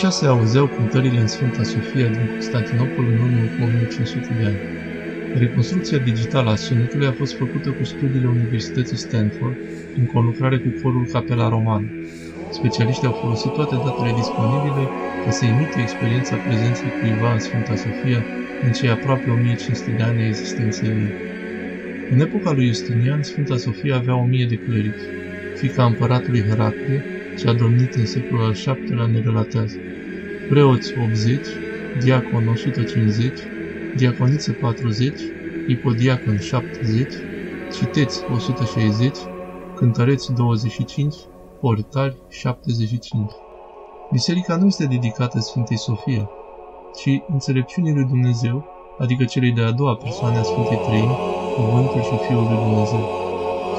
Așa se auzeau cântările în Sfânta Sofia din Constantinopol în urmă cu 1500 de ani. Reconstrucția digitală a sunetului a fost făcută cu studiile Universității Stanford, în conlucrare cu Corul Capela Romană. Specialiștii au folosit toate datele disponibile ca să imită experiența prezenței cuiva în Sfânta Sofia în cei aproape 1500 de ani a existenței ei. În epoca lui Justinian, Sfânta Sofia avea o mie de clerici. Fica împăratului Heraclie, ce a domnit în secolul al VII-lea, ne relatează. Preoți 80, diacon 150, diaconiță 40, ipodiacon 70, citeți 160, cântăreți 25, portari 75. Biserica nu este dedicată Sfintei Sofia, ci înțelepciunii lui Dumnezeu, adică celei de-a doua persoane a Sfintei Trăimi, Cuvântul și Fiul lui Dumnezeu.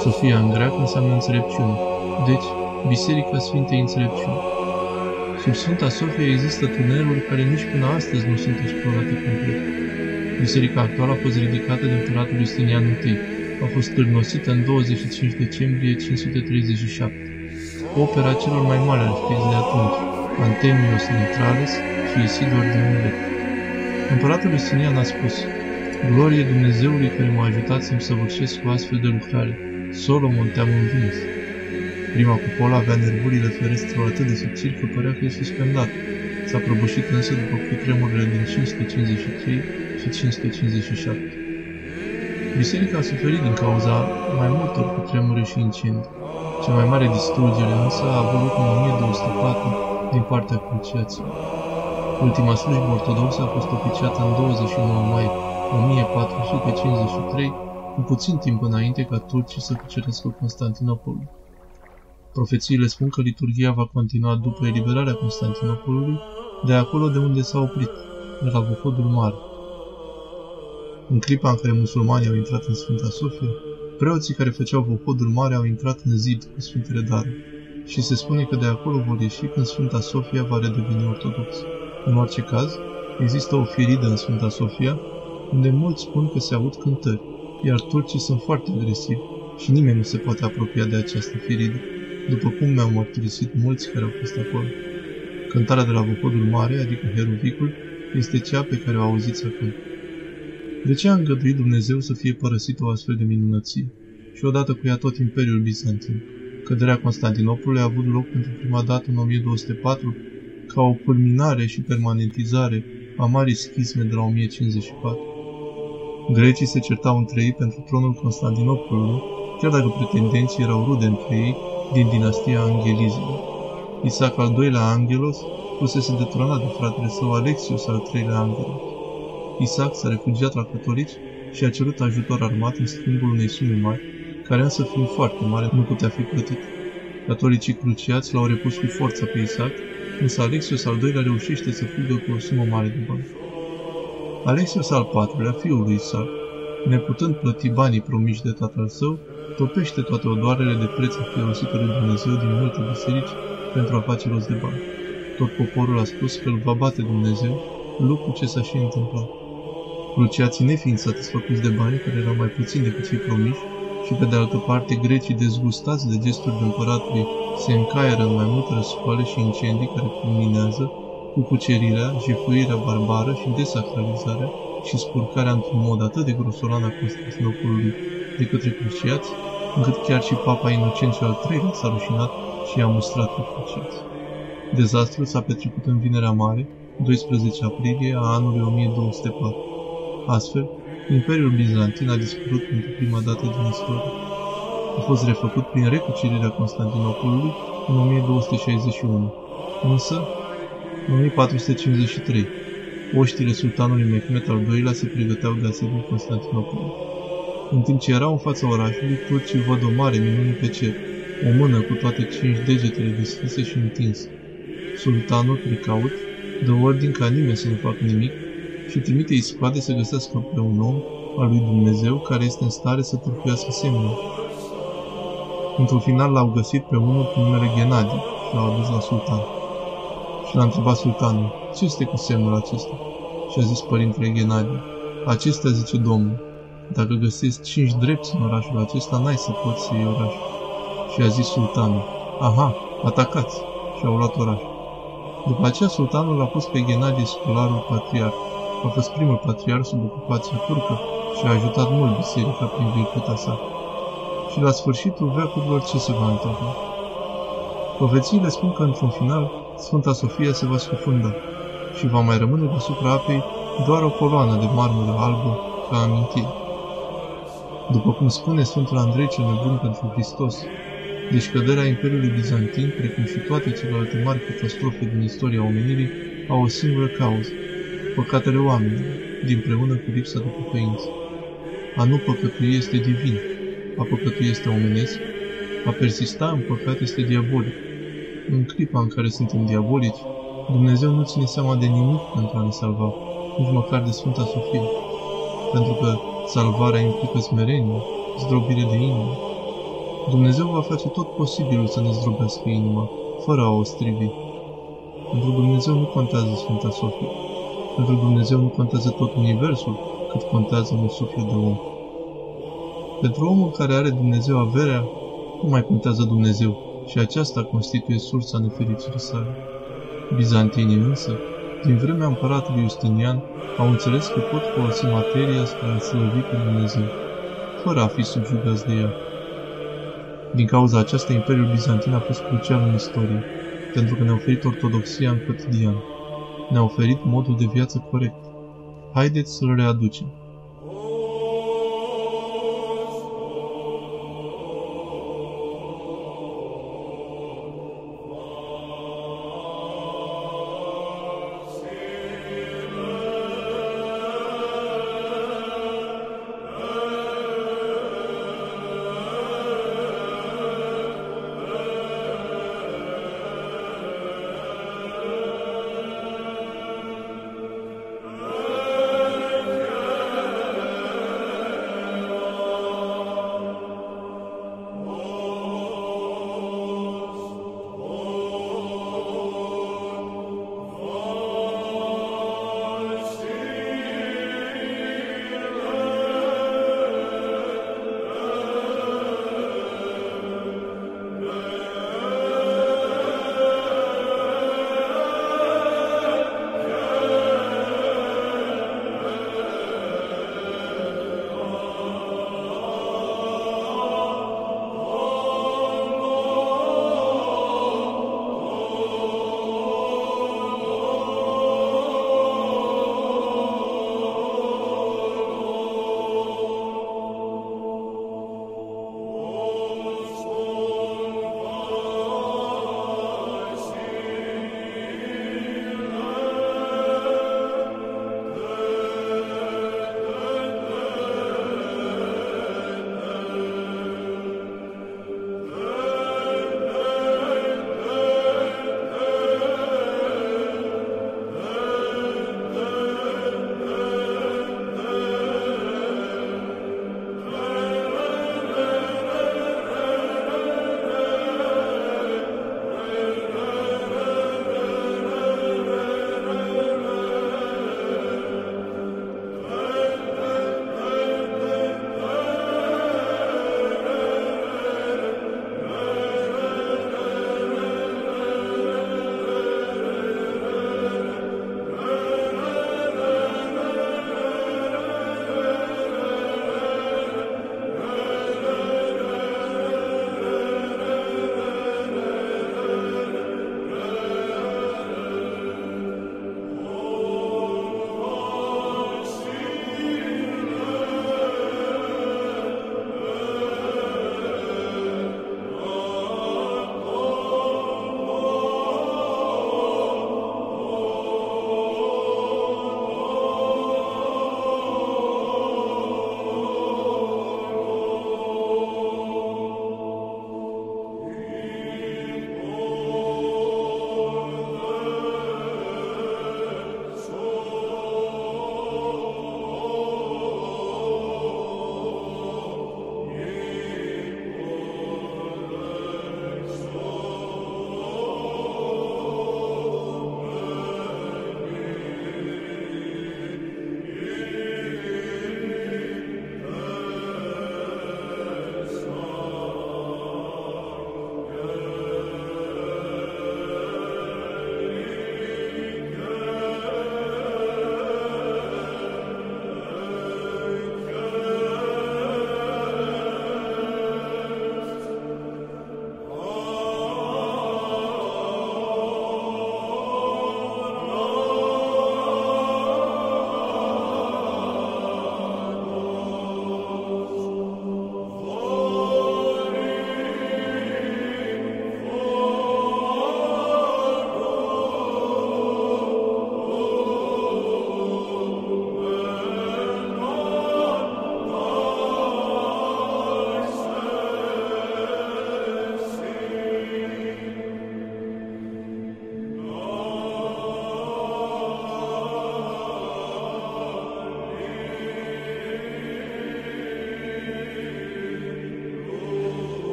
Sofia în greacă înseamnă înțelepciune, deci Biserica Sfintei Înțelepciuni. Sub Sfânta Sofia există tuneluri care nici până astăzi nu sunt explorate complet. Biserica actuală a fost ridicată de împăratul Justinian I. A fost cârnosită în 25 decembrie 537. Opera celor mai mari arhitecți de atunci, Antemios Neutralis și Isidor de Milet. Împăratul Justinian a spus, Glorie Dumnezeului care m-a ajutat să-mi săvârșesc cu astfel de lucrare. Solomon te-am învins. Prima cupolă avea nervurile ferestrelor atât de subțiri că părea că e suspendat. S-a prăbușit însă după cutremurile din 553 și 557. Biserica a suferit din cauza mai multor cutremure și incendii. Cea mai mare distrugere însă a avut în 1204 din partea cruciaților. Ultima slujbă ortodoxă a fost oficiată în 29 mai 1453, cu puțin timp înainte ca turcii să cucerească Constantinopolul. Profețiile spun că liturgia va continua după eliberarea Constantinopolului, de acolo de unde s-a oprit, de la Vohodul Mare. În clipa în care musulmanii au intrat în Sfânta Sofie, preoții care făceau Vohodul Mare au intrat în zid cu Sfintele Daruri și se spune că de acolo vor ieși când Sfânta Sofia va redeveni ortodox. În orice caz, există o firidă în Sfânta Sofia, unde mulți spun că se aud cântări, iar turcii sunt foarte agresivi și nimeni nu se poate apropia de această firidă după cum mi-au mărturisit mulți care au fost acolo. Cântarea de la Vocodul Mare, adică Heruvicul, este cea pe care o auziți acum. De ce a îngăduit Dumnezeu să fie părăsit o astfel de minunăție? Și odată cu ea tot Imperiul Bizantin. Căderea Constantinopolului a avut loc pentru prima dată în 1204, ca o culminare și permanentizare a marii schisme de la 1054. Grecii se certau între ei pentru tronul Constantinopolului, chiar dacă pretendenții erau rude între ei din dinastia Angelizilor. Isaac al doilea Angelos fusese detronat de fratele său Alexius al treilea Angelos. Isaac s-a refugiat la catolici și a cerut ajutor armat în schimbul unei sume mari, care însă fiind foarte mare nu putea fi plătit. Catolicii cruciați l-au repus cu forța pe Isaac, însă Alexius al doilea reușește să fugă cu o sumă mare de bani. Alexius al patrulea, fiul lui Isaac, neputând plăti banii promiși de tatăl său, topește toate odoarele de preț firosită lui Dumnezeu din multe biserici pentru a face rost de bani. Tot poporul a spus că îl va bate Dumnezeu, lucru ce s-a și întâmplat. Cruciații nefiind satisfăcuți de bani, care erau mai puțini decât cei promiși, și pe de altă parte grecii dezgustați de gestul de împăratului se încaieră în mai multe răscoale și incendii care culminează cu cucerirea, jefuirea barbară și desacralizarea și spurcarea într-un mod atât de grosolan a Constantinopolului de către cruciați, încât chiar și Papa Inocențiu al III-lea s-a rușinat și i-a mustrat pe cruciați. Dezastrul s-a petrecut în Vinerea Mare, 12 aprilie a anului 1204. Astfel, Imperiul Bizantin a dispărut pentru prima dată din istorie. A fost refăcut prin recucerirea Constantinopolului în 1261, însă, în 1453, oștile sultanului Mehmet al II-lea se pregăteau de asemenea Constantinopolului. În timp ce erau în fața orașului, turcii văd o mare minune pe cer, o mână cu toate cinci degetele deschise și întinse. Sultanul, precaut, dă ordin ca nimeni să nu facă nimic și trimite iscoade să găsească pe un om al lui Dumnezeu care este în stare să târpuiască semnul. Într-un final l-au găsit pe unul cu numele Ghenadi și l-au adus la sultan. Și l-a întrebat sultanul, ce este cu semnul acesta? Și a zis părintele Ghenadi, acesta zice Domnul, dacă găsesc cinci drepți în orașul acesta, n-ai să poți să iei orașul. Și a zis sultanul, aha, atacați! Și au luat orașul. După aceea, sultanul a pus pe Ghenadie Scolarul patriar. A fost primul patriar sub ocupația turcă și a ajutat mult biserica prin virtutea sa. Și la sfârșitul veacurilor ce se va întâmpla? Profețiile spun că, într-un final, Sfânta Sofia se va scufunda și va mai rămâne deasupra apei doar o coloană de marmură albă ca amintire. După cum spune Sfântul Andrei cel Nebun pentru Hristos, deci căderea Imperiului Bizantin, precum și toate celelalte mari catastrofe din istoria omenirii, au o singură cauză, păcatele oamenilor, din preună cu lipsa de pocăință. A nu păcătui este divin, a păcătui este omenesc, a persista în păcat este diabolic. În clipa în care suntem diabolici, Dumnezeu nu ține seama de nimic pentru a ne salva, nici măcar de Sfânta Sofie, pentru că salvarea implică smerenie, zdrobire de inimă. Dumnezeu va face tot posibilul să ne zdrobească inima, fără a o strivi. Pentru Dumnezeu nu contează Sfânta Sofie. Pentru Dumnezeu nu contează tot universul, cât contează un suflet de om. Pentru omul care are Dumnezeu averea, nu mai contează Dumnezeu și aceasta constituie sursa nefericirii sale. Bizantinii însă, din vremea împăratului Justinian, au înțeles că pot folosi materia spre a slăvi pe Dumnezeu, fără a fi subjugați de ea. Din cauza aceasta, Imperiul Bizantin a fost crucial în istorie, pentru că ne-a oferit ortodoxia în cotidian. Ne-a oferit modul de viață corect. Haideți să-l readucem.